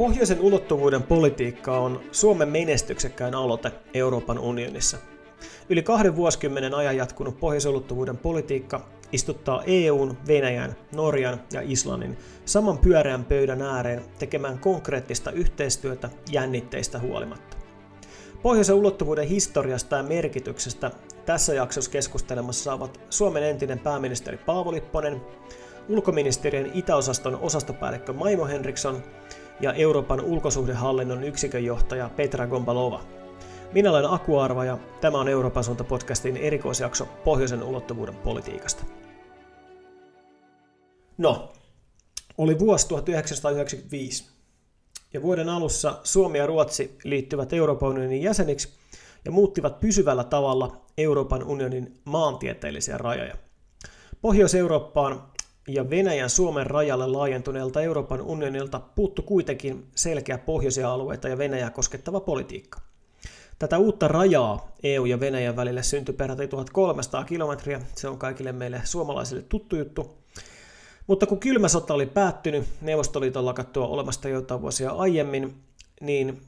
Pohjoisen ulottuvuuden politiikka on Suomen menestyksekkäin aloite Euroopan unionissa. Yli kahden vuosikymmenen ajan jatkunut pohjoisen ulottuvuuden politiikka istuttaa EUn, Venäjän, Norjan ja Islannin saman pyöreän pöydän ääreen tekemään konkreettista yhteistyötä jännitteistä huolimatta. Pohjoisen ulottuvuuden historiasta ja merkityksestä tässä jaksossa keskustelemassa saavat Suomen entinen pääministeri Paavo Lipponen, ulkoministeriön itäosaston osastopäällikkö Maimo Henriksson ja Euroopan ulkosuhdehallinnon yksikön johtaja Petra Gombalova. Minä olen Aku Arva ja tämä on Euroopan suunta podcastin erikoisjakso pohjoisen ulottuvuuden politiikasta. No, oli vuosi 1995 ja vuoden alussa Suomi ja Ruotsi liittyvät Euroopan unionin jäseniksi ja muuttivat pysyvällä tavalla Euroopan unionin maantieteellisiä rajoja. Pohjois-Eurooppaan ja Venäjän Suomen rajalle laajentuneelta Euroopan unionilta puuttu kuitenkin selkeä pohjoisia alueita ja Venäjää koskettava politiikka. Tätä uutta rajaa EU ja Venäjän välille syntyi peräti 1300 kilometriä, se on kaikille meille suomalaisille tuttu juttu. Mutta kun kylmä sota oli päättynyt Neuvostoliiton lakattua olemasta joitain vuosia aiemmin, niin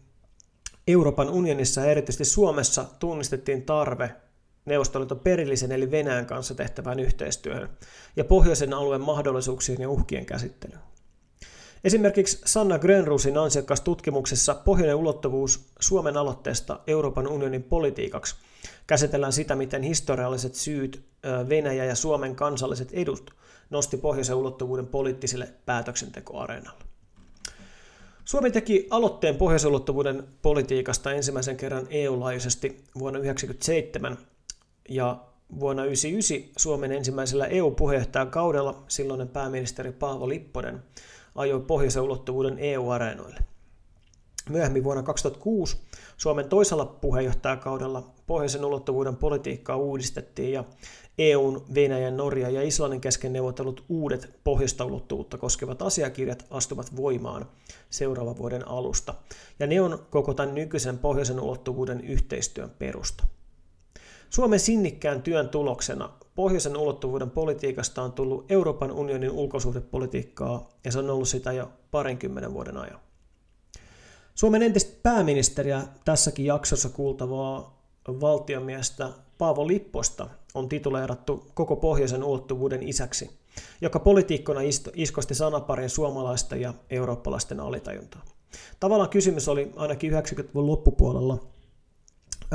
Euroopan unionissa ja erityisesti Suomessa tunnistettiin tarve Neuvostoliiton perillisen eli Venäjän kanssa tehtävään yhteistyöhön ja pohjoisen alueen mahdollisuuksien ja uhkien käsittelyyn. Esimerkiksi Sanna Grönruusin ansiokas tutkimuksessa Pohjoinen ulottuvuus Suomen aloitteesta Euroopan unionin politiikaksi käsitellään sitä, miten historialliset syyt Venäjä ja Suomen kansalliset edut nosti pohjoisen ulottuvuuden poliittisille päätöksentekoareenalle. Suomi teki aloitteen pohjoisen ulottuvuuden politiikasta ensimmäisen kerran EU-laajuisesti vuonna 1997 ja vuonna 1999 Suomen ensimmäisellä EU-puheenjohtajakaudella silloinen pääministeri Paavo Lipponen ajoi pohjoisen ulottuvuuden EU-areenoille. Myöhemmin vuonna 2006 Suomen toisella puheenjohtajakaudella pohjoisen ulottuvuuden politiikkaa uudistettiin ja EUn, Venäjän, Norja ja Islannin kesken neuvotellut uudet pohjoista ulottuvuutta koskevat asiakirjat astuvat voimaan seuraavan vuoden alusta. Ja ne on koko tämän nykyisen pohjoisen ulottuvuuden yhteistyön perusta. Suomen sinnikkään työn tuloksena pohjoisen ulottuvuuden politiikasta on tullut Euroopan unionin ulkosuhdepolitiikkaa ja se on ollut sitä jo parinkymmenen vuoden ajan. Suomen entistä pääministeriä tässäkin jaksossa kuultavaa valtiomiestä Paavo Lipposta on tituleerattu koko pohjoisen ulottuvuuden isäksi, joka politiikkona iskosti sanaparin suomalaisten ja eurooppalaisten alitajuntaa. Tavallaan kysymys oli ainakin 90-luvun loppupuolella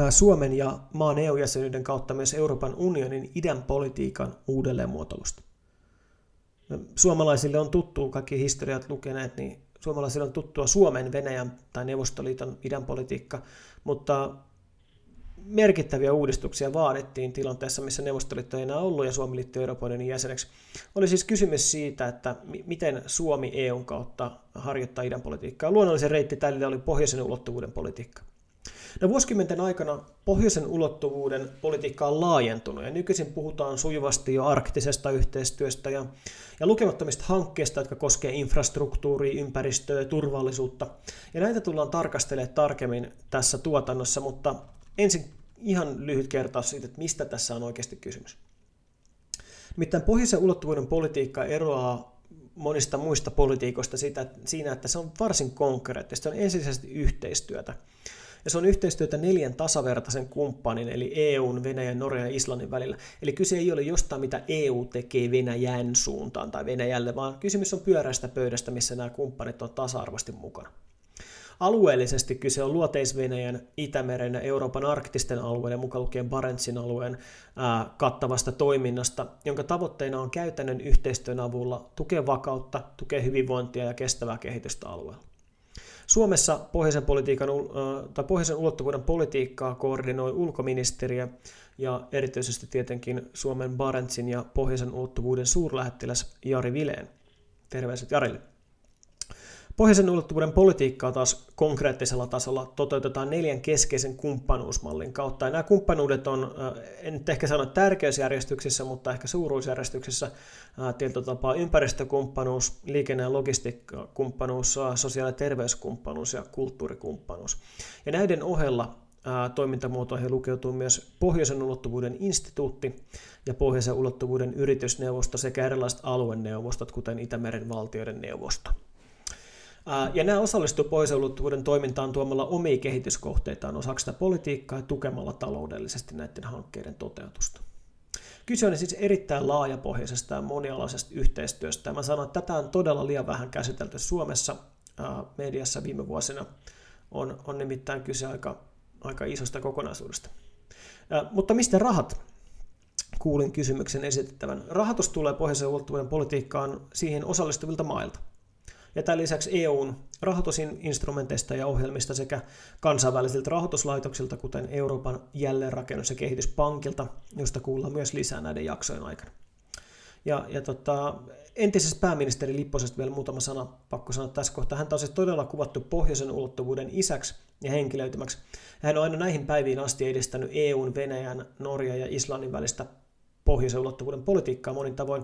Suomen ja maan EU-jäsenyyden kautta myös Euroopan unionin idän politiikan uudelleenmuotoilusta. Suomalaisille on tuttu, kaikki historiat lukeneet, niin suomalaisille on tuttua Suomen, Venäjän tai Neuvostoliiton idän politiikka, mutta merkittäviä uudistuksia vaadittiin tilanteessa, missä Neuvostoliitto ei enää ollut ja Suomi liittyi Euroopan unionin jäseneksi. Oli siis kysymys siitä, että miten Suomi EUn kautta harjoittaa idän politiikkaa. Luonnollisen reitti tälle oli pohjoisen ulottuvuuden politiikka. No vuosikymmenten aikana pohjoisen ulottuvuuden politiikka on laajentunut ja nykyisin puhutaan sujuvasti jo arktisesta yhteistyöstä ja, ja lukemattomista hankkeista, jotka koskevat infrastruktuuria, ympäristöä ja turvallisuutta. Ja näitä tullaan tarkastelemaan tarkemmin tässä tuotannossa, mutta ensin ihan lyhyt kertaus siitä, että mistä tässä on oikeasti kysymys. Nimittäin pohjoisen ulottuvuuden politiikka eroaa monista muista politiikoista siitä, siinä, että se on varsin konkreettista, se on ensisijaisesti yhteistyötä. Ja se on yhteistyötä neljän tasavertaisen kumppanin, eli EUn, Venäjän, Norjan ja Islannin välillä. Eli kyse ei ole jostain, mitä EU tekee Venäjän suuntaan tai Venäjälle, vaan kysymys on pyöräistä pöydästä, missä nämä kumppanit on tasa-arvoisesti mukana. Alueellisesti kyse on luoteis-Venäjän, Itämeren ja Euroopan arktisten alueiden, mukaan lukien Barentsin alueen ää, kattavasta toiminnasta, jonka tavoitteena on käytännön yhteistyön avulla tukea vakautta, tukea hyvinvointia ja kestävää kehitystä alueella. Suomessa pohjoisen, politiikan, tai pohjoisen ulottuvuuden politiikkaa koordinoi ulkoministeriö ja erityisesti tietenkin Suomen Barentsin ja pohjoisen ulottuvuuden suurlähettiläs Jari Vileen. Terveiset Jarille. Pohjoisen ulottuvuuden politiikkaa taas konkreettisella tasolla toteutetaan neljän keskeisen kumppanuusmallin kautta. Ja nämä kumppanuudet on, en nyt ehkä sano tärkeysjärjestyksessä, mutta ehkä suuruusjärjestyksessä tietyllä tapaa ympäristökumppanuus, liikenne- ja logistiikkakumppanuus, sosiaali- ja terveyskumppanuus ja kulttuurikumppanuus. Ja näiden ohella toimintamuotoihin lukeutuu myös Pohjoisen ulottuvuuden instituutti ja Pohjoisen ulottuvuuden yritysneuvosto sekä erilaiset alueneuvostot, kuten Itämeren valtioiden neuvosto. Ja nämä osallistuivat pohjoisen toimintaan tuomalla omia kehityskohteitaan osaksi sitä politiikkaa ja tukemalla taloudellisesti näiden hankkeiden toteutusta. Kyse on siis erittäin laajapohjaisesta ja monialaisesta yhteistyöstä. Mä sanon, että tätä on todella liian vähän käsitelty Suomessa mediassa viime vuosina. On, on nimittäin kyse aika, aika isosta kokonaisuudesta. Mutta mistä rahat? Kuulin kysymyksen esitettävän. Rahoitus tulee pohjoisen ulottuvuuden politiikkaan siihen osallistuvilta mailta ja tämän lisäksi EUn rahoitusinstrumenteista ja ohjelmista sekä kansainvälisiltä rahoituslaitoksilta, kuten Euroopan jälleenrakennus- ja kehityspankilta, josta kuullaan myös lisää näiden jaksojen aikana. Ja, ja tota, entisessä pääministeri Lipposesta vielä muutama sana, pakko sanoa tässä kohtaa. Hän on siis todella kuvattu pohjoisen ulottuvuuden isäksi ja henkilöitymäksi. Hän on aina näihin päiviin asti edistänyt EUn, Venäjän, Norja ja Islannin välistä pohjoisen ulottuvuuden politiikkaa monin tavoin.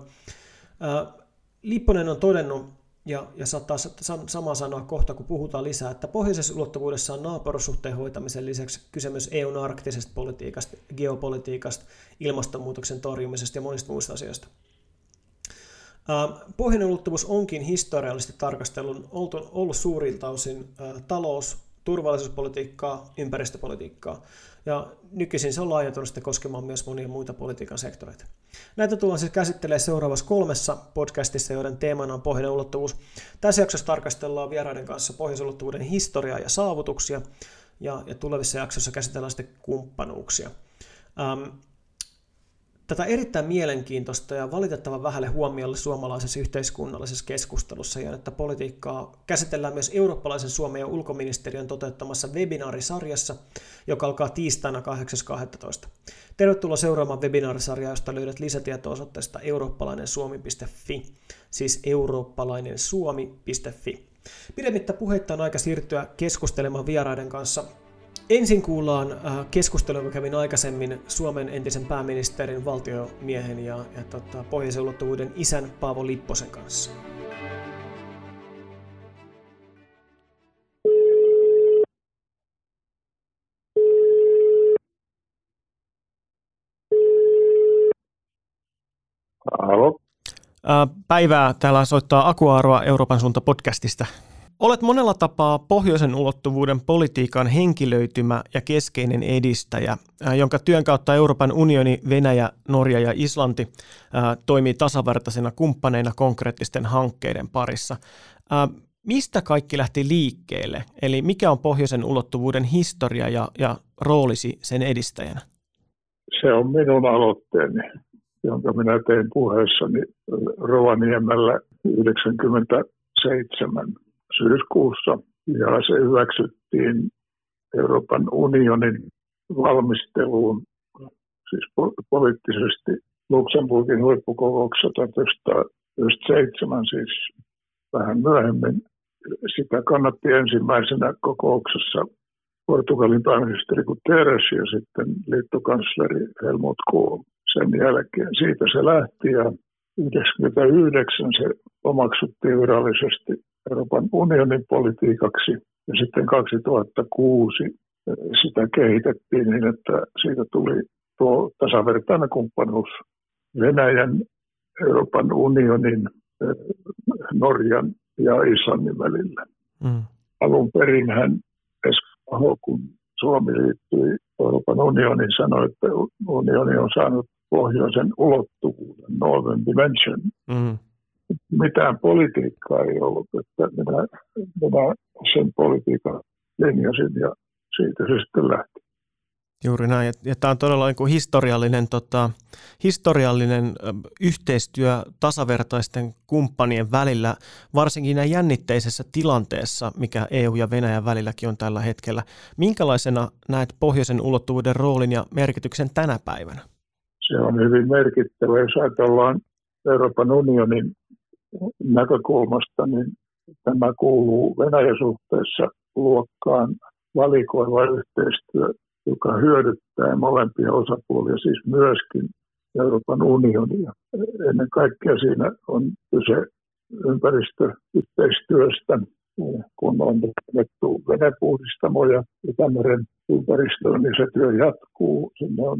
Lipponen on todennut, ja, ja saattaa sama sanoa kohta, kun puhutaan lisää, että pohjoisessa ulottuvuudessa on naapurussuhteen hoitamisen lisäksi kyse myös EUn arktisesta politiikasta, geopolitiikasta, ilmastonmuutoksen torjumisesta ja monista muista asioista. Pohjoinen ulottuvuus onkin historiallisesti tarkastelun ollut suurilta osin talous, turvallisuuspolitiikkaa, ympäristöpolitiikkaa ja nykyisin se on laajentunut sitten koskemaan myös monia muita politiikan sektoreita. Näitä tullaan siis käsittelemään seuraavassa kolmessa podcastissa, joiden teemana on pohjoinen ulottuvuus. Tässä jaksossa tarkastellaan vieraiden kanssa pohjoisen ulottuvuuden historiaa ja saavutuksia, ja, ja tulevissa jaksoissa käsitellään sitten kumppanuuksia. Tätä erittäin mielenkiintoista ja valitettavan vähälle huomiolle suomalaisessa yhteiskunnallisessa keskustelussa ja että politiikkaa käsitellään myös eurooppalaisen Suomen ja ulkoministeriön toteuttamassa webinaarisarjassa, joka alkaa tiistaina 8.12. Tervetuloa seuraamaan webinaarisarjaa, josta löydät lisätietoa osoitteesta eurooppalainen suomi.fi, siis eurooppalainen suomi.fi. Pidemmittä puheitta on aika siirtyä keskustelemaan vieraiden kanssa Ensin kuullaan äh, keskustelu, joka kävin aikaisemmin Suomen entisen pääministerin, valtiomiehen ja, ja tota, pohjoisen ulottuvuuden isän Paavo Lipposen kanssa. Halo. Äh, päivää. Täällä soittaa Akuaroa Euroopan suunta podcastista. Olet monella tapaa pohjoisen ulottuvuuden politiikan henkilöitymä ja keskeinen edistäjä, jonka työn kautta Euroopan unioni, Venäjä, Norja ja Islanti toimii tasavertaisina kumppaneina konkreettisten hankkeiden parissa. Mistä kaikki lähti liikkeelle? Eli mikä on pohjoisen ulottuvuuden historia ja, ja roolisi sen edistäjänä? Se on minun aloitteeni, jonka minä tein puheessani Rovaniemellä 97 syyskuussa ja se hyväksyttiin Euroopan unionin valmisteluun, siis poliittisesti Luxemburgin huippukokouksessa 1997, siis vähän myöhemmin. Sitä kannatti ensimmäisenä kokouksessa Portugalin pääministeri Guterres ja sitten liittokansleri Helmut Kohl sen jälkeen. Siitä se lähti ja 1999 se omaksuttiin virallisesti Euroopan unionin politiikaksi ja sitten 2006 sitä kehitettiin niin, että siitä tuli tuo tasavertainen kumppanuus Venäjän, Euroopan unionin, Norjan ja Islannin välillä. Mm. Alun perin hän Esko kun Suomi liittyi Euroopan unioniin, sanoi, että unioni on saanut pohjoisen ulottuvuuden, Northern Dimension. Mm mitään politiikkaa ei ollut, että minä, minä sen politiikan linjasin ja siitä se sitten lähti. Juuri näin, ja tämä on todella niin kuin historiallinen, tota, historiallinen yhteistyö tasavertaisten kumppanien välillä, varsinkin näin jännitteisessä tilanteessa, mikä EU ja Venäjän välilläkin on tällä hetkellä. Minkälaisena näet pohjoisen ulottuvuuden roolin ja merkityksen tänä päivänä? Se on hyvin merkittävä, jos ajatellaan Euroopan unionin näkökulmasta, niin tämä kuuluu Venäjän suhteessa luokkaan valikoiva yhteistyö, joka hyödyttää molempia osapuolia, siis myöskin Euroopan unionia. Ennen kaikkea siinä on kyse ympäristöyhteistyöstä, kun on rakennettu venepuhdistamoja Itämeren ympäristöön, niin se työ jatkuu. Sinne on,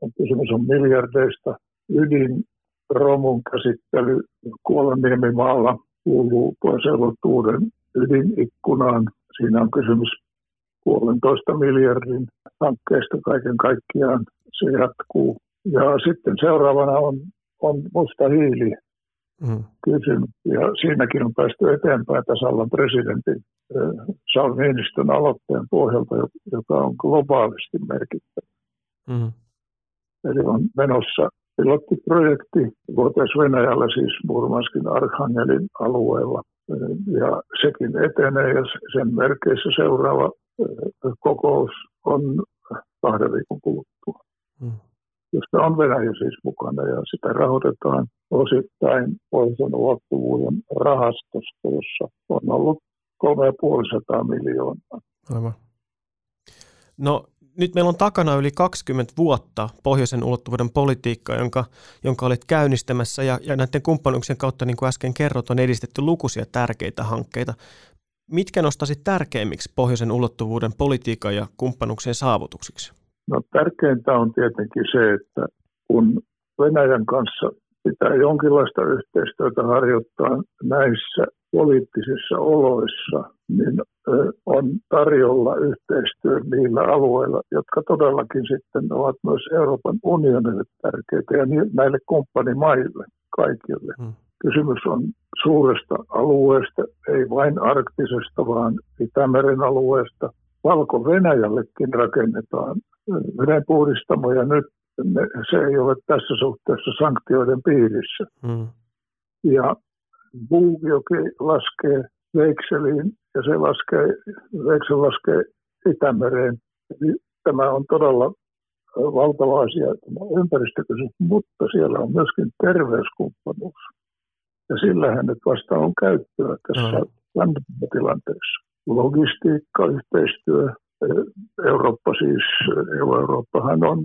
on kysymys on miljardeista ydin romun käsittely Kuolanniemimaalla kuuluu pois ydinikkunaan. Siinä on kysymys puolentoista miljardin hankkeesta kaiken kaikkiaan. Se jatkuu. Ja sitten seuraavana on, on musta hiili mm. kysymys. Ja siinäkin on päästy eteenpäin tasavallan presidentin Saul Niinistön aloitteen pohjalta, joka on globaalisti merkittävä. Mm. Eli on menossa pilottiprojekti vuoteessa Venäjällä, siis Murmanskin Arkhangelin alueella. Ja sekin etenee ja sen merkeissä seuraava kokous on kahden viikon kuluttua. Mm. Josta on Venäjä siis mukana ja sitä rahoitetaan osittain pohjoisen ulottuvuuden rahastosta, jossa on ollut 350 miljoonaa. Aivan. No nyt meillä on takana yli 20 vuotta pohjoisen ulottuvuuden politiikkaa, jonka, jonka olet käynnistämässä ja, ja näiden kumppanuuksien kautta, niin kuin äsken kerrot, on edistetty lukuisia tärkeitä hankkeita. Mitkä nostaisit tärkeimmiksi pohjoisen ulottuvuuden politiikan ja kumppanuuksien saavutuksiksi? No tärkeintä on tietenkin se, että kun Venäjän kanssa pitää jonkinlaista yhteistyötä harjoittaa näissä poliittisissa oloissa, niin on tarjolla yhteistyö niillä alueilla, jotka todellakin sitten ovat myös Euroopan unionille tärkeitä ja näille kumppanimaille kaikille. Hmm. Kysymys on suuresta alueesta, ei vain arktisesta, vaan Itämeren alueesta. Valko-Venäjällekin rakennetaan vedenpuhdistamoja nyt. Se ei ole tässä suhteessa sanktioiden piirissä. Hmm. Ja Buujoki laskee Veikseliin ja se laskee, Veiksel laskee Itämereen. Eli tämä on todella valtava asia, tämä ympäristökysymys, mutta siellä on myöskin terveyskumppanuus. Ja sillähän nyt vasta on käyttöä tässä mm. tilanteessa. Logistiikka, yhteistyö, Eurooppa siis, Eurooppahan on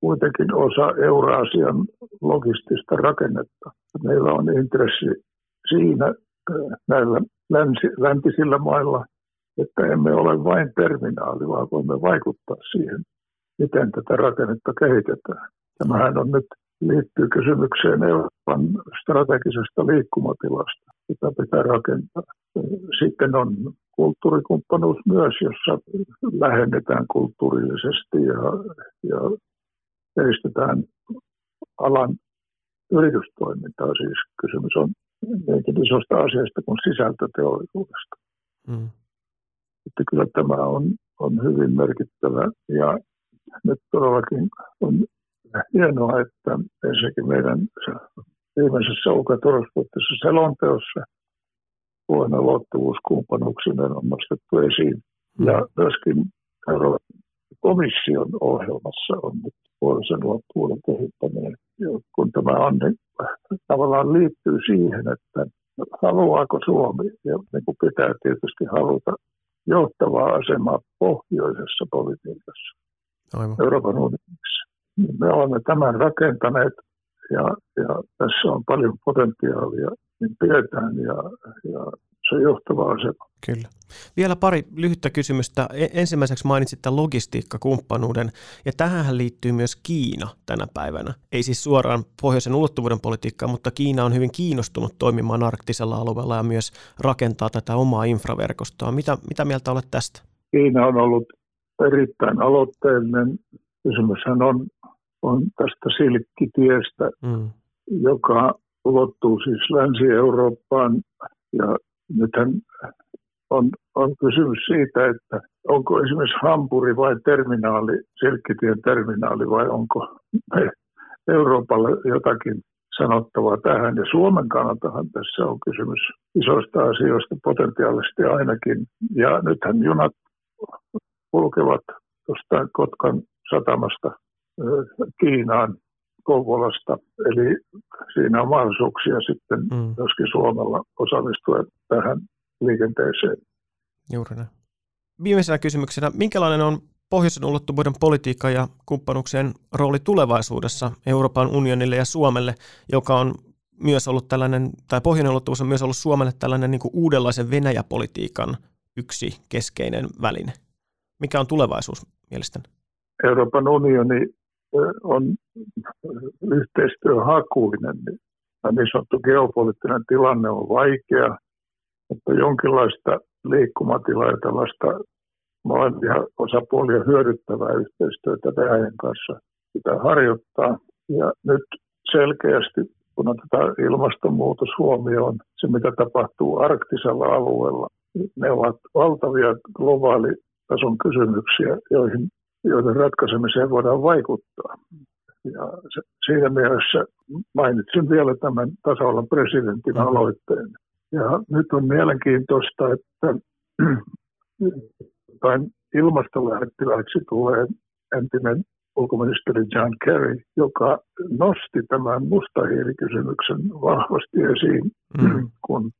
kuitenkin osa Euraasian logistista rakennetta. Meillä on intressi siinä näillä länsi, läntisillä mailla, että emme ole vain terminaali, vaan voimme vaikuttaa siihen, miten tätä rakennetta kehitetään. Tämähän on nyt liittyy kysymykseen Euroopan strategisesta liikkumatilasta, jota pitää rakentaa. Sitten on kulttuurikumppanuus myös, jossa lähennetään kulttuurillisesti ja, ja edistetään alan yritystoimintaa. Siis kysymys on niinkin isosta asiasta kuin sisältöteollisuudesta. Mm. Että kyllä tämä on, on hyvin merkittävä ja nyt todellakin on hienoa, että ensinnäkin meidän viimeisessä ulko- ja selonteossa vuonna luottavuuskumppanuuksinen on nostettu esiin. Mm. Ja myöskin Euroopan komission ohjelmassa on nyt puolisen luottavuuden kehittäminen. Kun tämä on, niin tavallaan liittyy siihen, että haluaako Suomi, ja niin kuin pitää tietysti haluta, johtavaa asemaa pohjoisessa politiikassa Aivan. Euroopan unionissa. Niin me olemme tämän rakentaneet ja, ja tässä on paljon potentiaalia, niin pidetään ja, ja se johtava asema. Kyllä. Vielä pari lyhyttä kysymystä. E, ensimmäiseksi mainitsit tämän logistiikkakumppanuuden, ja tähän liittyy myös Kiina tänä päivänä. Ei siis suoraan pohjoisen ulottuvuuden politiikkaa, mutta Kiina on hyvin kiinnostunut toimimaan arktisella alueella ja myös rakentaa tätä omaa infraverkostoa. Mitä, mitä mieltä olet tästä? Kiina on ollut erittäin aloitteellinen. Kysymyshän on, on tästä silkkitiestä, mm. joka ulottuu siis Länsi-Eurooppaan ja nythän on, on kysymys siitä, että onko esimerkiksi Hampuri vai terminaali, Silkkitien terminaali vai onko Euroopalle jotakin sanottavaa tähän. Ja Suomen kannaltahan tässä on kysymys isoista asioista potentiaalisesti ainakin. Ja nythän junat kulkevat tuosta Kotkan satamasta Kiinaan Kouvolasta. Eli siinä on mahdollisuuksia sitten mm. myöskin Suomella osallistua tähän liikenteeseen. Juuri näin. Viimeisenä kysymyksenä, minkälainen on pohjoisen ulottuvuuden politiikka ja kumppanuuksien rooli tulevaisuudessa Euroopan unionille ja Suomelle, joka on myös ollut tällainen, tai pohjoinen ulottuvuus on myös ollut Suomelle tällainen niin kuin uudenlaisen Venäjäpolitiikan yksi keskeinen väline. Mikä on tulevaisuus mielestäni? Euroopan unioni on yhteistyöhakuinen. Niin sanottu geopoliittinen tilanne on vaikea että jonkinlaista liikkumatilaa ja tällaista molempia osapuolia hyödyttävää yhteistyötä Venäjän kanssa pitää harjoittaa. Ja nyt selkeästi, kun otetaan ilmastonmuutos huomioon, se mitä tapahtuu arktisella alueella, ne ovat valtavia globaalitason kysymyksiä, joihin, joiden ratkaisemiseen voidaan vaikuttaa. Ja se, siinä mielessä mainitsin vielä tämän tasavallan presidentin mm-hmm. aloitteen. Ja nyt on mielenkiintoista, että tai ilmastolähettiläksi tulee entinen ulkoministeri John Kerry, joka nosti tämän mustahiilikysymyksen vahvasti esiin, mm. kun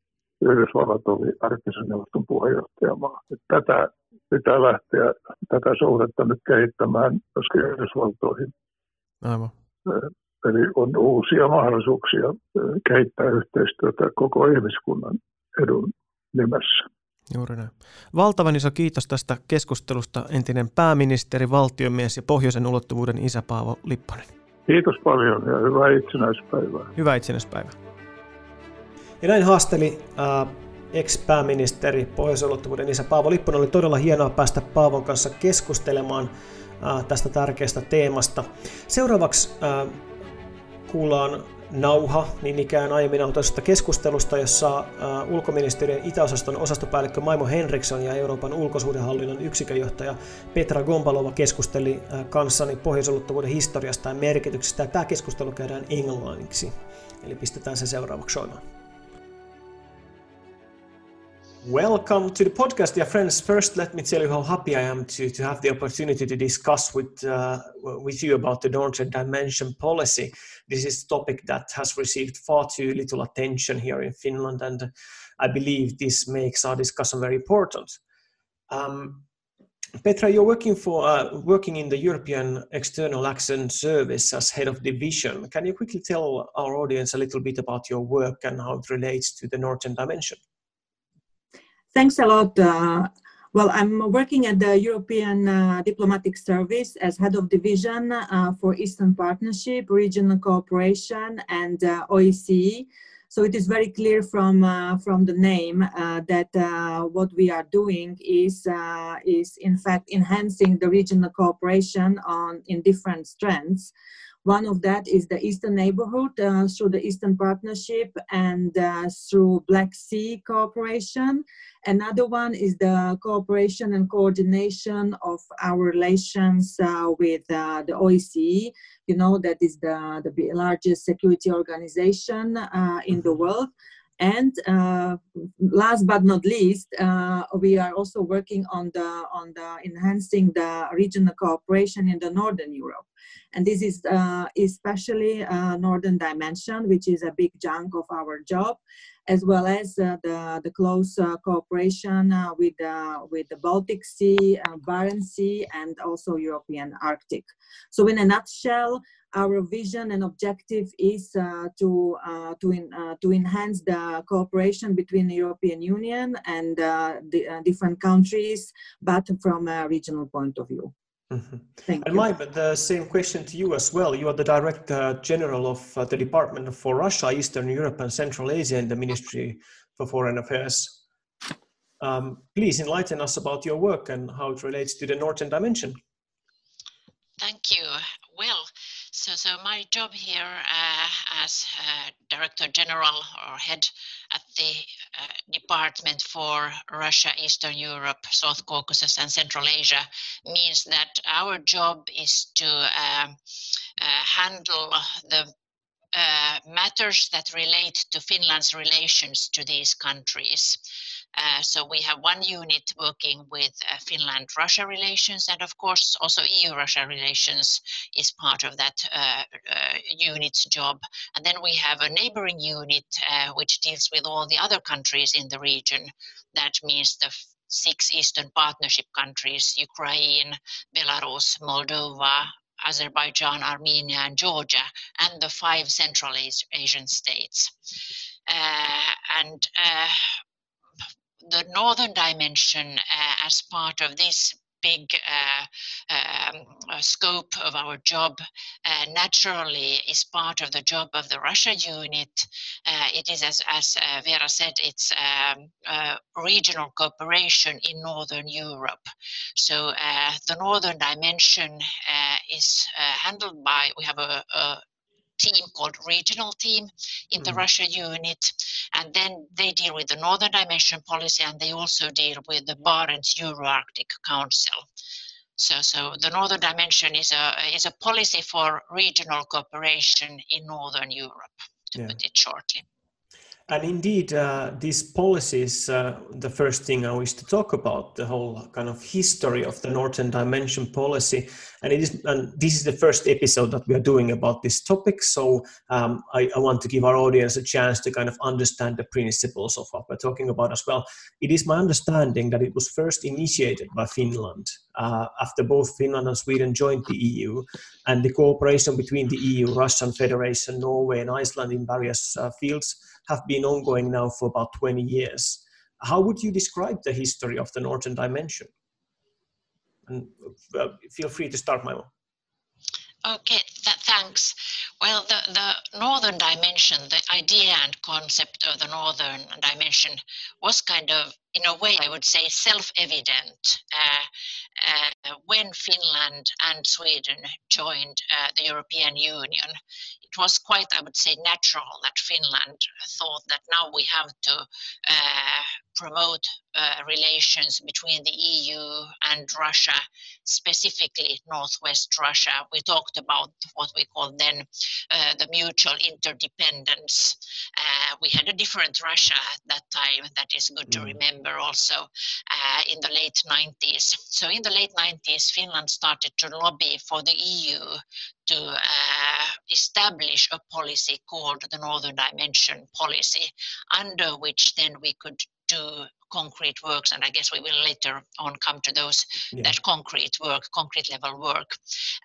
Yhdysvallat oli arktisen neuvoston puheenjohtajamaa. Tätä pitää lähteä tätä suhdetta nyt kehittämään myöskin Yhdysvaltoihin. Aivan. Eli on uusia mahdollisuuksia kehittää yhteistyötä koko ihmiskunnan edun nimessä. Juuri näin. Valtavan iso kiitos tästä keskustelusta entinen pääministeri, valtiomies ja pohjoisen ulottuvuuden isä Paavo Lipponen. Kiitos paljon ja hyvää itsenäispäivää. Hyvää itsenäispäivää. Ja näin haasteli äh, ex-pääministeri, pohjoisen ulottuvuuden isä Paavo Lipponen. Oli todella hienoa päästä Paavon kanssa keskustelemaan äh, tästä tärkeästä teemasta. Seuraavaksi äh, kuullaan nauha, niin ikään aiemmin nauhoitusta keskustelusta, jossa äh, ulkoministeriön itäosaston osastopäällikkö Maimo Henriksson ja Euroopan ulkosuhdehallinnon yksikönjohtaja Petra Gombalova keskusteli äh, kanssani pohjoisulottuvuuden historiasta ja merkityksestä. Tämä keskustelu käydään englanniksi, eli pistetään se seuraavaksi soimaan. Welcome to the podcast, dear friends. First, let me tell you how happy I am to, to have the opportunity to discuss with, uh, with you about the Northern Dimension policy. This is a topic that has received far too little attention here in Finland, and I believe this makes our discussion very important. Um, Petra, you're working for uh, working in the European External Action Service as head of division. Can you quickly tell our audience a little bit about your work and how it relates to the Northern Dimension? Thanks a lot. Uh, well, I'm working at the European uh, Diplomatic Service as head of division uh, for Eastern Partnership, regional cooperation, and uh, OSCE. So it is very clear from uh, from the name uh, that what we are doing is is in fact enhancing the regional cooperation on in different strands. One of that is the Eastern Neighborhood through the Eastern Partnership and through Black Sea Cooperation. Another one is the cooperation and coordination of our relations uh, with uh, the OSCE. You know, that is the, the largest security organization uh, in the mm-hmm. world. And uh, last but not least, uh, we are also working on the on the enhancing the regional cooperation in the Northern Europe. And this is uh, especially uh, Northern Dimension, which is a big chunk of our job, as well as uh, the, the close uh, cooperation uh, with, with the Baltic Sea, Barents Sea, and also European Arctic. So in a nutshell, our vision and objective is uh, to uh, to, in, uh, to enhance the cooperation between the European Union and the different countries, but from a regional point of view. Mm-hmm. Thank and you. Maimo, the same question to you as well. You are the Director General of uh, the Department for Russia, Eastern Europe, and Central Asia in the Ministry for Foreign Affairs. Um, please enlighten us about your work and how it relates to the Northern Dimension. Thank you. Well, so, so my job here uh, as uh, Director General or head at the uh, Department for Russia, Eastern Europe, South Caucasus, and Central Asia means that our job is to um, uh, handle the uh, matters that relate to Finland's relations to these countries. Uh, so we have one unit working with uh, Finland-Russia relations, and of course also EU-Russia relations is part of that uh, uh, unit's job. And then we have a neighboring unit uh, which deals with all the other countries in the region. That means the six Eastern Partnership countries, Ukraine, Belarus, Moldova, Azerbaijan, Armenia, and Georgia, and the five Central Asian states. Uh, and the northern dimension uh, as part of this big uh, um, uh, scope of our job uh, naturally is part of the job of the Russia unit. Uh, it is, as, as uh, Vera said, it's um, regional cooperation in Northern Europe. So the Northern dimension is handled by, we have a, a team called regional team in mm. the Russia unit. And then they deal with the Northern Dimension policy and they also deal with the Barents Euro-Arctic Council. So, so the Northern Dimension is a, is a policy for regional cooperation in Northern Europe, to yeah. put it shortly. And indeed, uh, these policies, uh, the first thing I wish to talk about, the whole kind of history of the Northern Dimension policy. And it is, and this is the first episode that we are doing about this topic. So um, I, I, want to give our audience a chance to kind of understand the principles of what we're talking about as well. It is my understanding that it was first initiated by Finland uh, after both Finland and Sweden joined the EU, and the cooperation between the EU, Russian Federation, Norway, and Iceland in various uh, fields have been ongoing now for about 20 years. How would you describe the history of the Northern Dimension? And uh, feel free to start, Maimo. Okay, th thanks. Well, the, the northern dimension, the idea and concept of the northern dimension was kind of, in a way, I would say, self-evident uh, uh, when Finland and Sweden joined uh, the European Union it was quite, I would say, natural that Finland thought that now we have to uh, promote uh, relations between the EU and Russia, specifically Northwest Russia. We talked about what we call then uh, the mutual interdependence. Uh, we had a different Russia at that time that is good mm. to remember also uh, in the late 90s. So in the late 90s, Finland started to lobby for the EU to uh, establish a policy called the Northern Dimension policy, under which then we could do concrete works and i guess we will later on come to those yeah. that concrete work concrete level work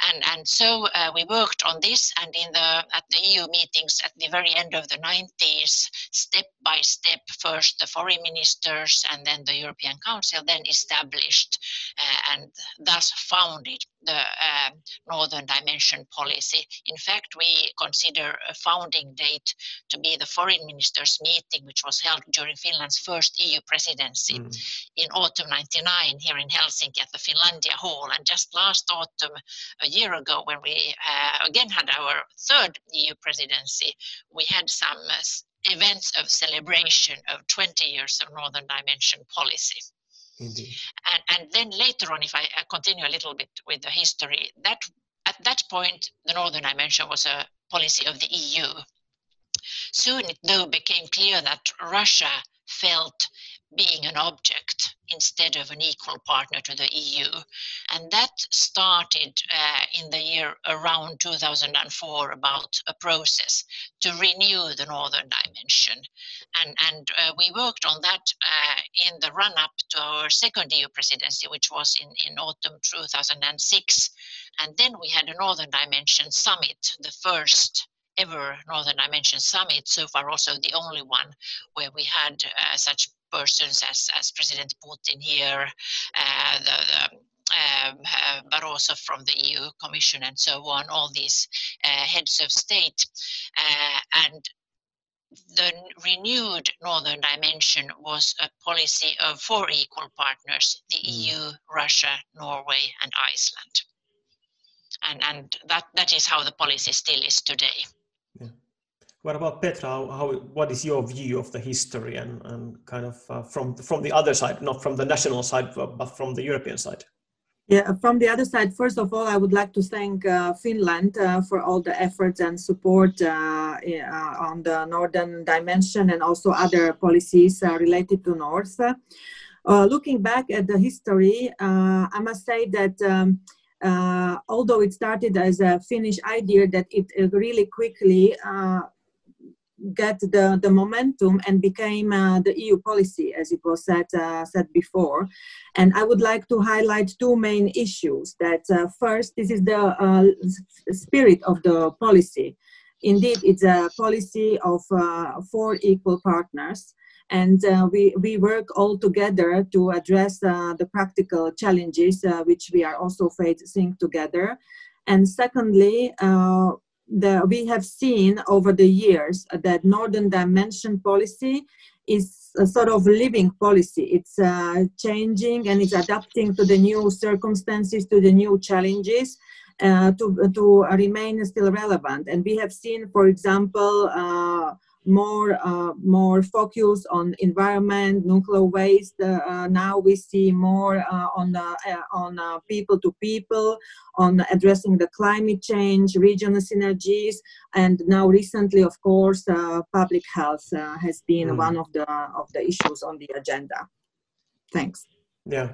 and and so uh, we worked on this and in the at the eu meetings at the very end of the 90s step by step first the foreign ministers and then the european council then established uh, and thus founded the uh, northern dimension policy in fact we consider a founding date to be the foreign ministers meeting which was held during finland's first eu presidency presidency mm. in autumn 99 here in Helsinki at the Finlandia Hall. And just last autumn, a year ago, when we uh, again had our third EU presidency, we had some uh, events of celebration of 20 years of Northern Dimension policy. Indeed. And, and then later on, if I continue a little bit with the history, that at that point, the Northern Dimension was a policy of the EU. Soon it though became clear that Russia felt being an object instead of an equal partner to the EU. And that started uh, in the year around 2004 about a process to renew the Northern Dimension. And, and uh, we worked on that uh, in the run up to our second EU presidency, which was in, in autumn 2006. And then we had a Northern Dimension summit, the first ever Northern Dimension Summit, so far also the only one where we had uh, such persons as, as President Putin here, uh, the, the um, uh, but also from the EU Commission and so on, all these uh, heads of state. Uh, and the renewed Northern Dimension was a policy of four equal partners the mm. EU, Russia, Norway, and Iceland. And, and that, that is how the policy still is today. What about Petra? How, how, what is your view of the history and, and kind of uh, from from the other side, not from the national side, but from the European side? Yeah, from the other side, first of all, I would like to thank uh, Finland uh, for all the efforts and support uh, uh on the northern dimension and also other policies uh, related to North. Uh, looking back at the history, I must say that um, although it started as a Finnish idea, that it really quickly get the, the momentum and became uh, the EU policy, as it was said, uh, said before. And I would like to highlight two main issues. That uh, first, this is the uh, spirit of the policy. Indeed, it's a policy of uh, four equal partners and uh, we, we work all together to address the practical challenges which we are also facing together. And secondly, the, we have seen over the years that Northern Dimension policy is a sort of living policy. It's uh, changing and it's adapting to the new circumstances, to the new challenges. Uh, to, to remain still relevant. And we have seen, for example, more uh, more focus on environment, nuclear waste. Uh, now we see more uh, on uh, on uh, people to people, on addressing the climate change, regional synergies, and now recently, of course, uh, public health has been mm. one of the of the issues on the agenda. Thanks. Yeah.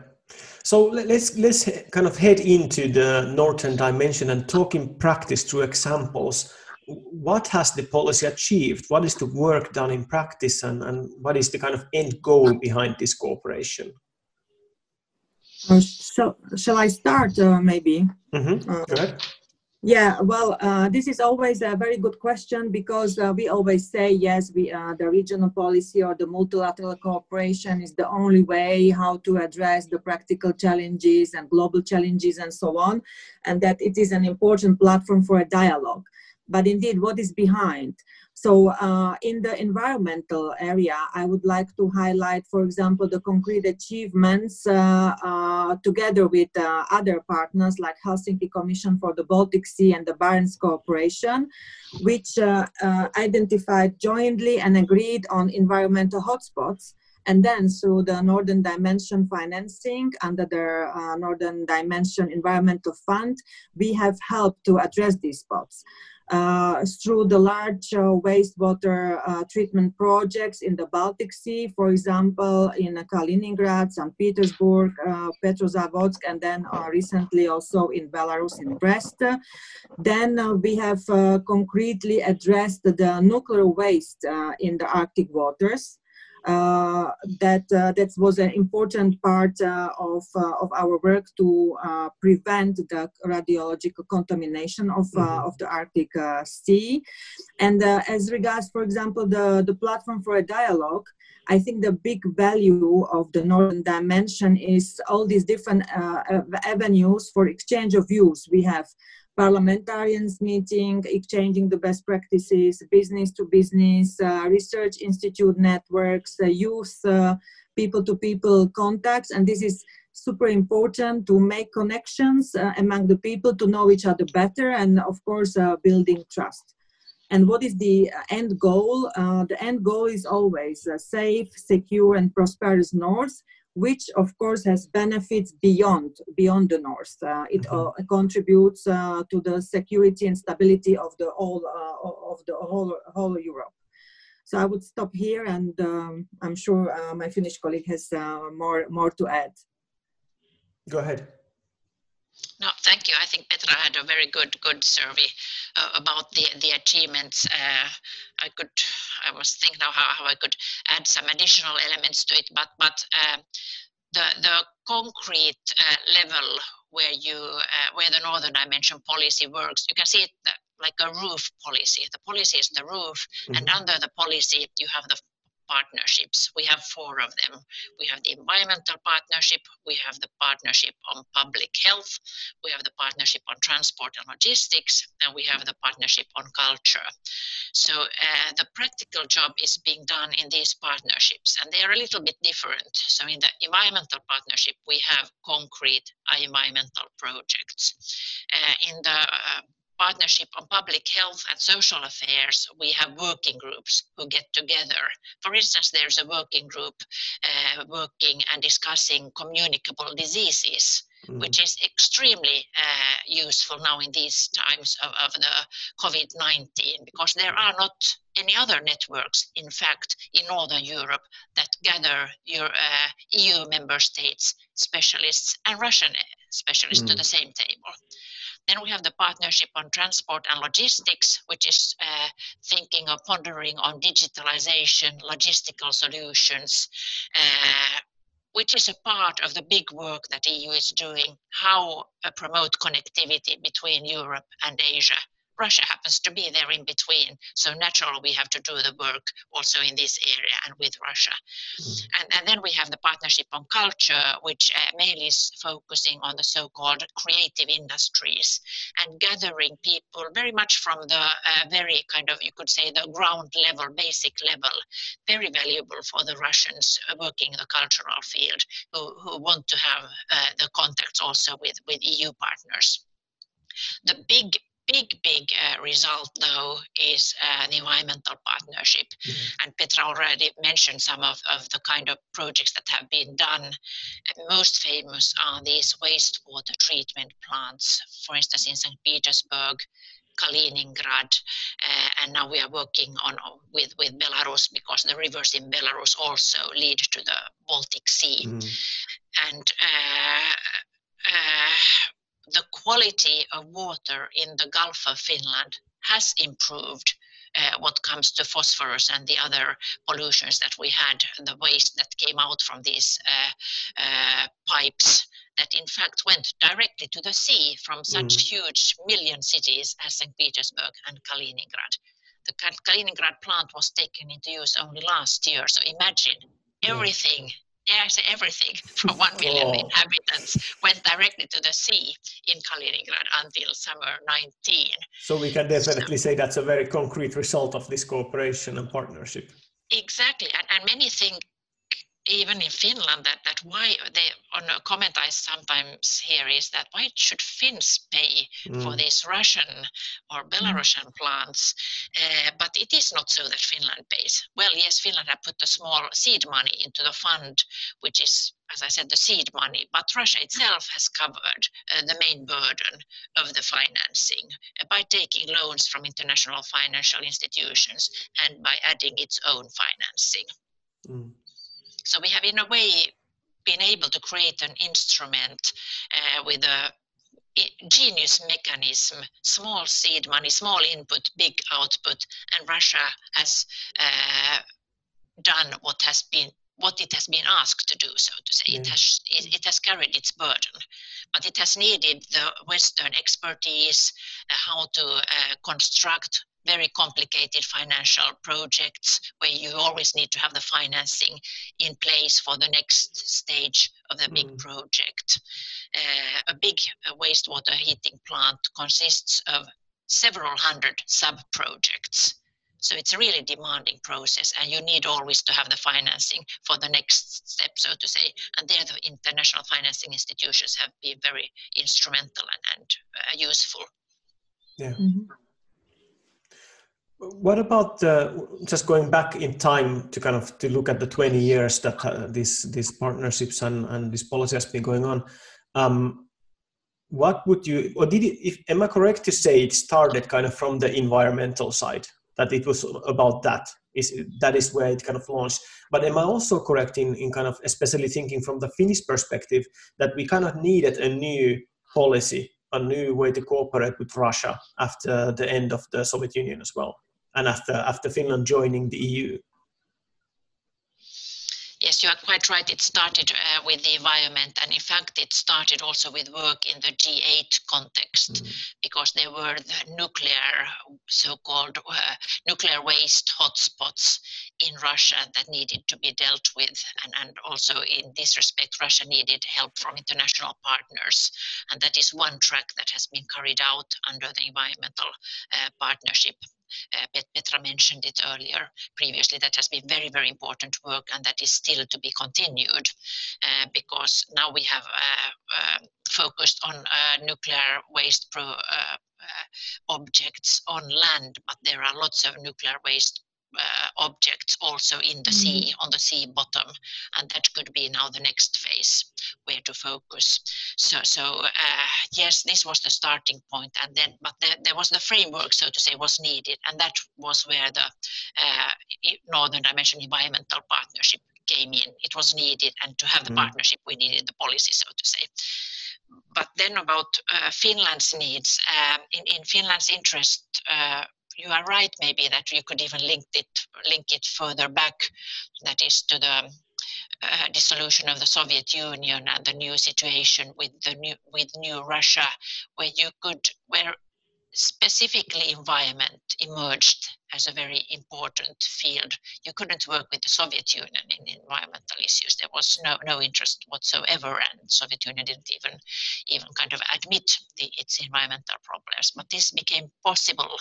So let's let's kind of head into the northern dimension and talk in practice through examples what has the policy achieved? What is the work done in practice, and, and what is the kind of end goal behind this cooperation? Uh, shall, shall I start, uh, maybe? Mm-hmm. Uh, Go ahead. Yeah, well, uh, this is always a very good question because uh, we always say yes, we uh, the regional policy or the multilateral cooperation is the only way how to address the practical challenges and global challenges and so on, and that it is an important platform for a dialogue but indeed what is behind? So uh, in the environmental area i would like to highlight for example the concrete achievements uh, uh, together with uh, other partners like helsinki commission for the baltic sea and the barents cooperation which uh, uh, identified jointly and agreed on environmental hotspots and then through the Northern Dimension financing under the uh, Northern Dimension Environmental Fund, we have helped to address these spots through the large uh, wastewater uh, treatment projects in the Baltic Sea, for example, in Kaliningrad, St. Petersburg, uh, Petrozavodsk, and then uh, recently also in Belarus, in Brest. Then uh, we have concretely addressed the nuclear waste in the Arctic waters. Uh, that uh, that was an important part uh, of of our work to prevent the radiological contamination of mm-hmm. of the Arctic Sea. And as regards, for example, the the platform for a dialogue. I think the big value of the Northern Dimension is all these different uh, avenues for exchange of views. We have parliamentarians meeting, exchanging the best practices, business to business, uh, research institute networks, uh, youth, people to people contacts. And this is super important to make connections uh, among the people to know each other better and, of course, uh, building trust. And what is the end goal? Uh, the end goal is always a safe, secure, and prosperous North which of course has benefits beyond beyond the north. Uh, it mm-hmm. uh, contributes uh, to the security and stability of the whole uh, of the whole whole Europe. So I would stop here, and um, I'm sure uh, my Finnish colleague has uh, more more to add. Go ahead. No, thank you. I think Petra had a very good good survey uh, about the the achievements. Uh, I could I was thinking now how, how I could add some additional elements to it, but but uh, the the concrete uh, level where you uh, where the northern dimension policy works, you can see it like a roof policy. The policy is the roof, mm-hmm. and under the policy you have the partnerships. We have four of them. We have the environmental partnership, we have the partnership on public health, we have the partnership on transport and logistics, and we have the partnership on culture. So uh, the practical job is being done in these partnerships, and they are a little bit different. So in the environmental partnership, we have concrete environmental projects. Uh, in the uh, partnership on public health and social affairs, we have working groups who get together. For instance, there's a working group uh, working and discussing communicable diseases, mm. which is extremely uh, useful now in these times of, of the COVID 19, because there are not any other networks, in fact, in Northern Europe that gather your uh, EU member states specialists and Russian specialists mm. to the same table. Then we have the partnership on transport and logistics, which is uh, thinking of pondering on digitalization, logistical solutions, uh, which is a part of the big work that EU is doing, how uh, promote connectivity between Europe and Asia Russia happens to be there in between. So naturally, we have to do the work also in this area and with Russia. And, and then we have the partnership on culture, which uh, mainly is focusing on the so-called creative industries and gathering people very much from the uh, very kind of, you could say, the ground level, basic level, very valuable for the Russians working in the cultural field who, who want to have uh, the contacts also with, with EU partners. The big big, big uh, result, though, is uh, the environmental partnership. Mm-hmm. And Petra already mentioned some of, of the kind of projects that have been done. Most famous are these wastewater treatment plants, for instance, in St. Petersburg. Kaliningrad, uh, and now we are working on with with Belarus because the rivers in Belarus also lead to the Baltic Sea, mm. and uh, uh, the quality of water in the Gulf of Finland has improved uh, what comes to phosphorus and the other pollutions that we had, the waste that came out from these uh, uh, pipes that in fact went directly to the sea from such mm. huge million cities as St. Petersburg and Kaliningrad. The Kaliningrad plant was taken into use only last year, so imagine everything yeah, so everything from 1 million oh. inhabitants went directly to the sea in Kaliningrad until summer 19. So we can definitely so, say that's a very concrete result of this cooperation and partnership. Exactly, and, and many think even in Finland that, that why they on a comment I sometimes hear is that why should Finns pay mm. for these Russian or Belarusian mm. plants? Uh, but it is not so that Finland pays. Well, yes, Finland have put a small seed money into the fund, which is, as I said, the seed money. But Russia itself has covered uh, the main burden of the financing uh, by taking loans from international financial institutions and by adding its own financing. Mm. So we have, in a way, been able to create an instrument uh, with a genius mechanism, small seed money, small input, big output, and Russia has uh, done what has been what it has been asked to do, so to say. Yeah. It has it, it, has carried its burden, but it has needed the Western expertise, uh, how to uh, construct very complicated financial projects where you always need to have the financing in place for the next stage of the big mm. project. Uh, a big uh, wastewater heating plant consists of several hundred sub projects. So it's a really demanding process, and you need always to have the financing for the next step, so to say. And there, the international financing institutions have been very instrumental and, and uh, useful. Yeah. Mm-hmm. What about uh, just going back in time to kind of to look at the 20 years that uh, these these partnerships and, and this policy has been going on? Um, what would you, or did it, if, am I correct to say it started kind of from the environmental side, that it was about that? Is, that is where it kind of launched. But am I also correct in, in kind of especially thinking from the Finnish perspective that we kind of needed a new policy, a new way to cooperate with Russia after the end of the Soviet Union as well? And after after Finland joining the EU? Yes, you are quite right. It started uh, with the environment, and in fact, it started also with work in the G8 context mm. because there were the nuclear, so-called uh, nuclear waste hotspots in Russia that needed to be dealt with, and, and also in this respect, Russia needed help from international partners, and that is one track that has been carried out under the environmental uh, partnership. Uh, Petra mentioned it earlier previously, that has been very, very important work and that is still to be continued uh, because now we have uh, um, focused on nuclear waste pro, objects on land, but there are lots of nuclear waste uh, objects also in the sea on the sea bottom and that could be now the next phase where to focus. So so uh, yes this was the starting point and then but there, there was the framework so to say was needed and that was where the uh, northern dimension environmental partnership came in. It was needed and to have the mm. partnership we needed the policy so to say. But then about uh, Finland's needs, um, in, in Finland's interest, uh, you are right maybe that you could even link it link it further back that is to the uh, dissolution of the Soviet Union and the new situation with the new with new Russia where you could where specifically environment emerged as a very important field. You couldn't work with the Soviet Union in environmental issues. There was no, no interest whatsoever, and Soviet Union didn't even even kind of admit the, its environmental problems. But this became possible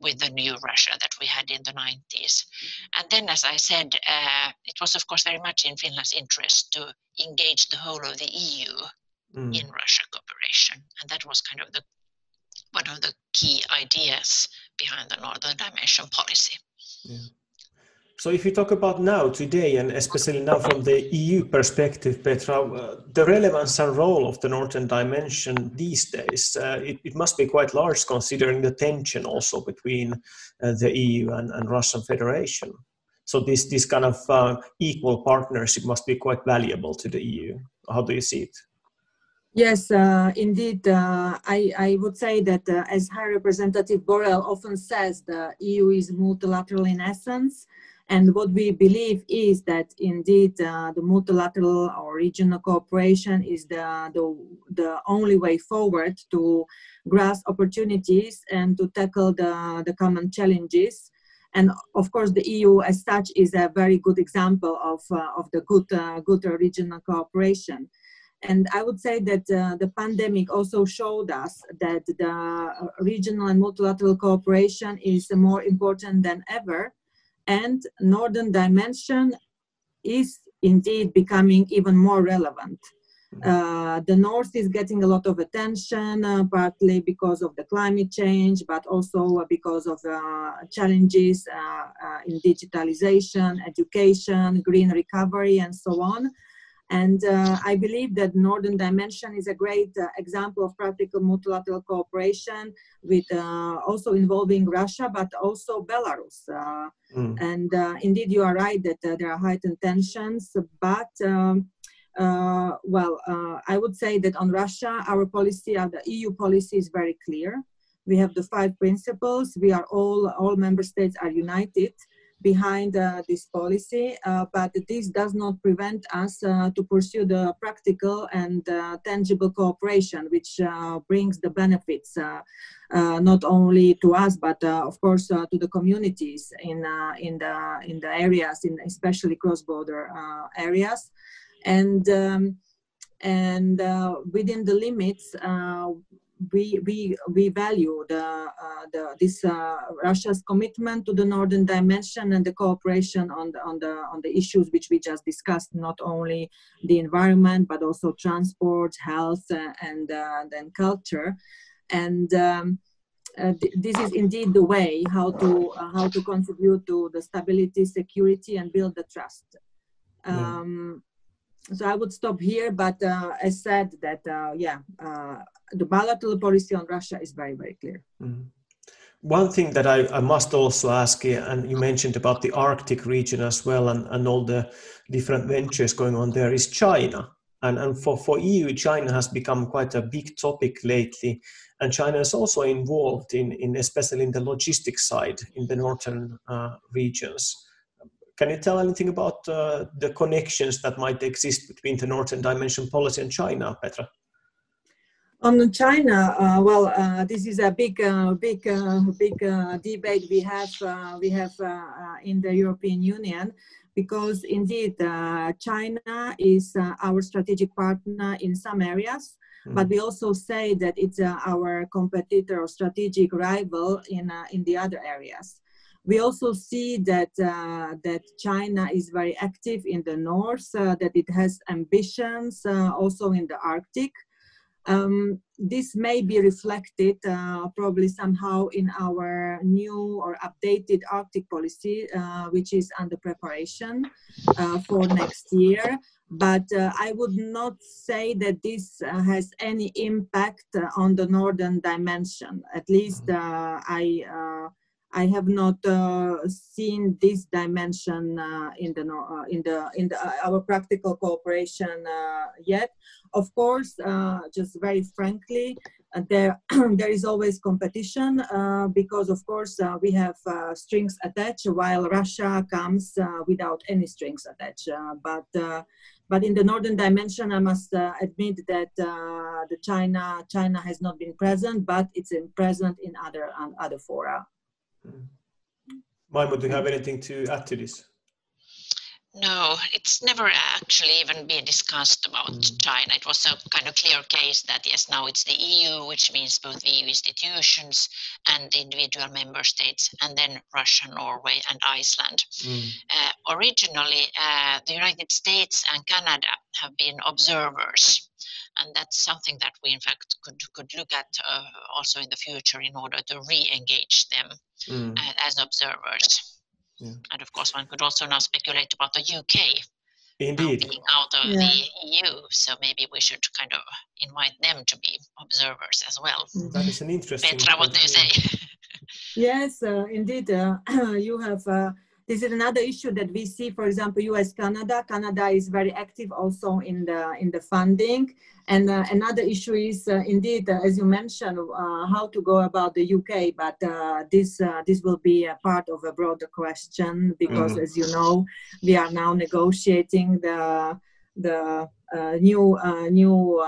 with the new Russia that we had in the 90s. And then, as I said, uh, it was of course very much in Finland's interest to engage the whole of the EU mm. in Russia cooperation, and that was kind of the one of the key ideas behind the Northern Dimension policy. Yeah. So, if you talk about now, today, and especially now from the EU perspective, Petra, uh, the relevance and role of the Northern Dimension these days, uh, it, it, must be quite large considering the tension also between uh, the EU and, and, Russian Federation. So, this, this kind of uh, equal partnership must be quite valuable to the EU. How do you see it? Yes, uh, indeed. Uh, I, I would say that, uh, as High Representative Borrell often says, the EU is multilateral in essence. And what we believe is that indeed uh, the multilateral or regional cooperation is the, the, the only way forward to grasp opportunities and to tackle the, the common challenges. And of course, the EU as such is a very good example of, uh, of the good, uh, good regional cooperation. And I would say that uh, the pandemic also showed us that the uh, regional and multilateral cooperation is more important than ever. And Northern Dimension is indeed becoming even more relevant. Mm-hmm. Uh, the North is getting a lot of attention, uh, partly because of the climate change, but also because of uh, challenges uh, in digitalization, education, green recovery, and so on. And uh, I believe that Northern Dimension is a great uh, example of practical multilateral cooperation with uh, also involving Russia, but also Belarus. Mm. And uh, indeed, you are right that uh, there are heightened tensions, but um, uh, well, I would say that on Russia, our policy, the EU policy is very clear. We have the five principles. We are all, all member states are united behind uh, this policy, uh, but this does not prevent us uh, to pursue the practical and uh, tangible cooperation, which uh, brings the benefits uh, not only to us, but of course to the communities in in the in the areas, in especially cross-border areas, and. Um, and within the limits, we we we value the uh, the this uh, Russia's commitment to the northern dimension and the cooperation on the on the on the issues which we just discussed, not only the environment but also transport, health, uh, and uh, then culture, and. Um, uh, th this is indeed the way how to uh, how to contribute to the stability, security, and build the trust. Um, so I would stop here, but uh, I said that, uh, yeah, uh, the bilateral policy on Russia is very, very clear. Mm-hmm. One thing that I, I, must also ask, and you mentioned about the Arctic region as well, and, and all the different ventures going on there, is China. And, and for, for EU, China has become quite a big topic lately. And China is also involved in, in especially in the logistics side in the northern uh, regions. Can you tell anything about uh, the connections that might exist between the Northern Dimension policy and China, Petra? On China, uh, well, uh, this is a big, uh, big, uh, big uh, debate we have we have in the European Union because indeed China is our strategic partner in some areas, mm. but we also say that it's our competitor or strategic rival in in the other areas. We also see that, uh, that China is very active in the north, uh, that it has ambitions uh, also in the Arctic. Um, this may be reflected uh, probably somehow in our new or updated Arctic policy, uh, which is under preparation uh, for next year. But I would not say that this has any impact on the northern dimension. At least mm-hmm. I I have not uh, seen this dimension uh, in the uh, in the in the, uh, our practical cooperation uh, yet. Of course, uh, just very frankly, there there is always competition because, of course, we have strings attached, while Russia comes without any strings attached. but but in the northern dimension, I must admit that the China China has not been present, but it's in present in other other fora. Maimo, do you have anything to add to this? No, it's never actually even been discussed about mm. China. It was a kind of clear case that yes, now it's the EU, which means both the EU institutions and the individual member states, and then Russia, Norway, and Iceland. Mm. Uh, originally, uh, the United States and Canada have been observers. And that's something that we, in fact, could could look at uh, also in the future in order to re-engage them mm. Uh, as observers. Yeah. And of course, one could also now speculate about the UK Indeed. being out of yeah. the EU. So maybe we should kind of invite them to be observers as well. Mm-hmm. That is an interesting. Petra, what do you say? yes, uh, indeed. Uh, you have. This is another issue that we see. For example, U.S. Canada. Canada is very active also in the in the funding. And uh, another issue is uh, indeed, uh, as you mentioned, uh, how to go about the UK. But uh, this uh, this will be a part of a broader question because, mm. as you know, we are now negotiating the the new new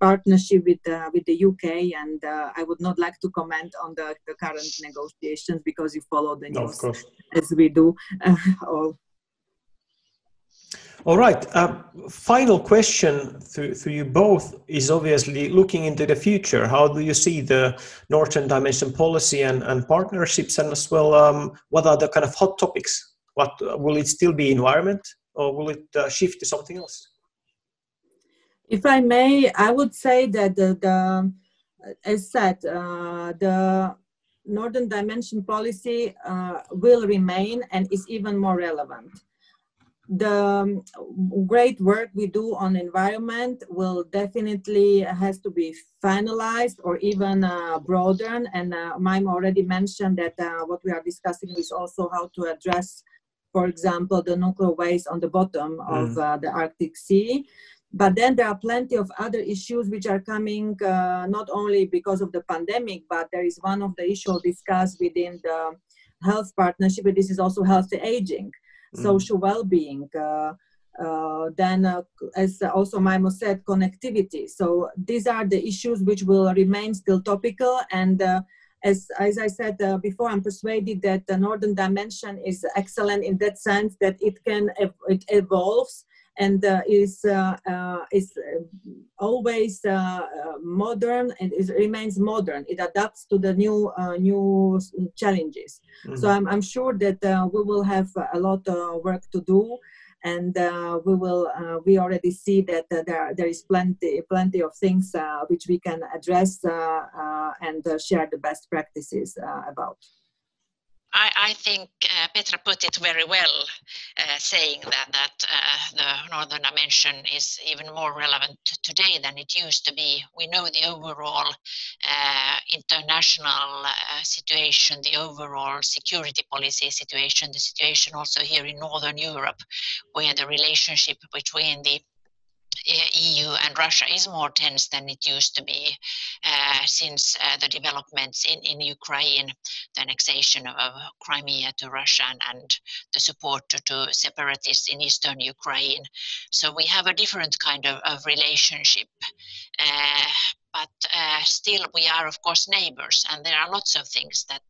partnership with with the UK, and I would not like to comment on the, the current negotiations because you follow the news no, as we do. or all right. Uh, final question to, to you both is obviously looking into the future. How do you see the Northern Dimension policy and, and partnerships, and as well, um, what are the kind of hot topics? What will it still be environment, or will it uh, shift to something else? If I may, I would say that the, the as said, uh, the Northern Dimension policy uh, will remain and is even more relevant. The um, great work we do on environment will definitely has to be finalized or even uh, broadened. And uh, Maimo already mentioned that uh, what we are discussing is also how to address for example the nuclear waste on the bottom of mm. uh, the arctic sea but then there are plenty of other issues which are coming uh, not only because of the pandemic but there is one of the issues discussed within the health partnership but this is also healthy aging mm. social well-being. Uh, uh, then, uh, as also Maimo said, connectivity. So these are the issues which will remain still topical. And as, as I said before, I'm persuaded that the Northern Dimension is excellent in that sense that it can it evolves and uh, is uh, uh, is always modern and it remains modern. It adapts to the new new challenges. Mm-hmm. So I'm, I'm sure that we will have a lot of work to do and uh, we will uh, we already see that uh, there there is plenty plenty of things which we can address and share the best practices about I, I think uh, Petra put it very well, uh, saying that that uh, the northern dimension is even more relevant today than it used to be. We know the overall uh, international uh, situation, the overall security policy situation, the situation also here in northern Europe, where the relationship between the EU and Russia is more tense than it used to be uh, since uh, the developments in, in Ukraine, the annexation of Crimea to Russia and, and the support to, to, separatists in eastern Ukraine. So we have a different kind of, of relationship. Uh, but uh, still, we are, of course, neighbors, and there are lots of things that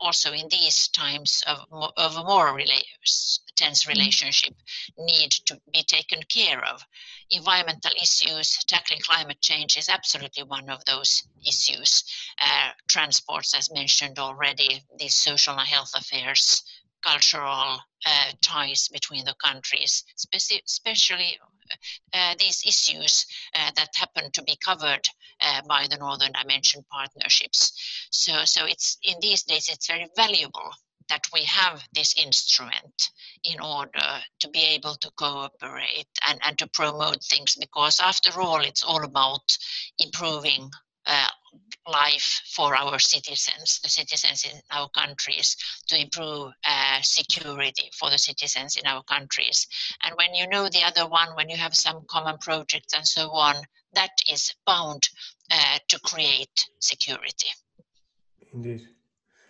also in these times of, of a more rela- tense mm-hmm. relationship need to be taken care of. Environmental issues, tackling climate change is absolutely one of those issues. Uh, transports, as mentioned already, these social and health affairs, cultural uh, ties between the countries, especially these issues uh, that happen to be covered uh, by the Northern Dimension partnerships. So, so it's in these days it's very valuable that we have this instrument in order to be able to cooperate and, and to promote things because after all it's all about improving uh, life for our citizens, the citizens in our countries, to improve uh, security for the citizens in our countries. And when you know the other one, when you have some common projects and so on, that is bound uh, to create security. Indeed.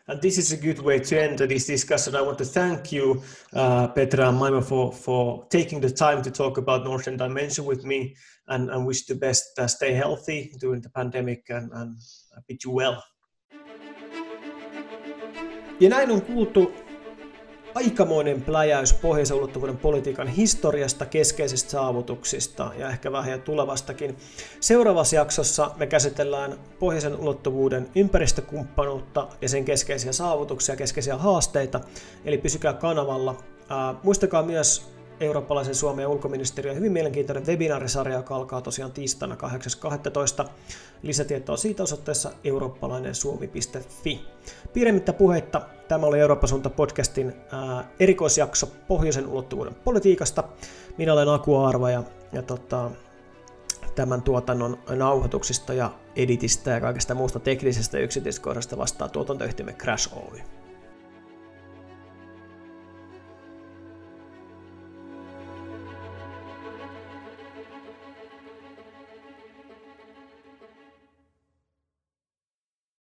And this is a good way to end this discussion. I want to thank you, uh, Petra and Maimo, for, for taking the time to talk about Northern Dimension with me and, and wish the best. Uh, stay healthy during the pandemic and, and I bid you well. Ja näin on kuultu aikamoinen pläjäys pohjoisen ulottuvuuden politiikan historiasta, keskeisistä saavutuksista ja ehkä vähän tulevastakin. Seuraavassa jaksossa me käsitellään pohjoisen ulottuvuuden ympäristökumppanuutta ja sen keskeisiä saavutuksia ja keskeisiä haasteita, eli pysykää kanavalla. Ää, muistakaa myös eurooppalaisen Suomen ja ulkoministeriön hyvin mielenkiintoinen webinaarisarja, joka alkaa tosiaan tiistaina 8.12. Lisätietoa siitä osoitteessa eurooppalainen suomi.fi. Pidemmittä puheitta, tämä oli Eurooppa suunta podcastin ää, erikoisjakso pohjoisen ulottuvuuden politiikasta. Minä olen Aku Arva ja, ja tota, tämän tuotannon nauhoituksista ja editistä ja kaikesta muusta teknisestä yksityiskohdasta vastaa tuotantoyhtiömme Crash Oy.